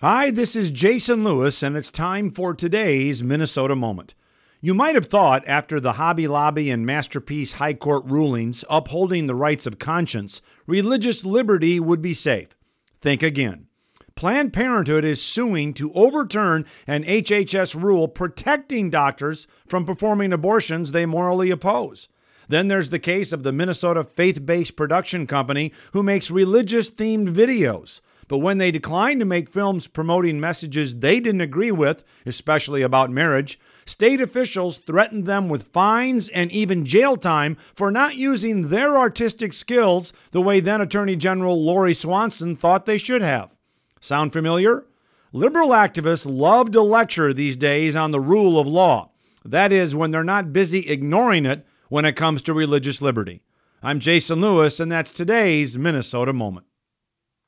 Hi, this is Jason Lewis, and it's time for today's Minnesota Moment. You might have thought after the Hobby Lobby and Masterpiece High Court rulings upholding the rights of conscience, religious liberty would be safe. Think again. Planned Parenthood is suing to overturn an HHS rule protecting doctors from performing abortions they morally oppose. Then there's the case of the Minnesota faith based production company who makes religious themed videos. But when they declined to make films promoting messages they didn't agree with, especially about marriage, state officials threatened them with fines and even jail time for not using their artistic skills the way then Attorney General Lori Swanson thought they should have. Sound familiar? Liberal activists love to lecture these days on the rule of law. That is, when they're not busy ignoring it when it comes to religious liberty. I'm Jason Lewis, and that's today's Minnesota Moment.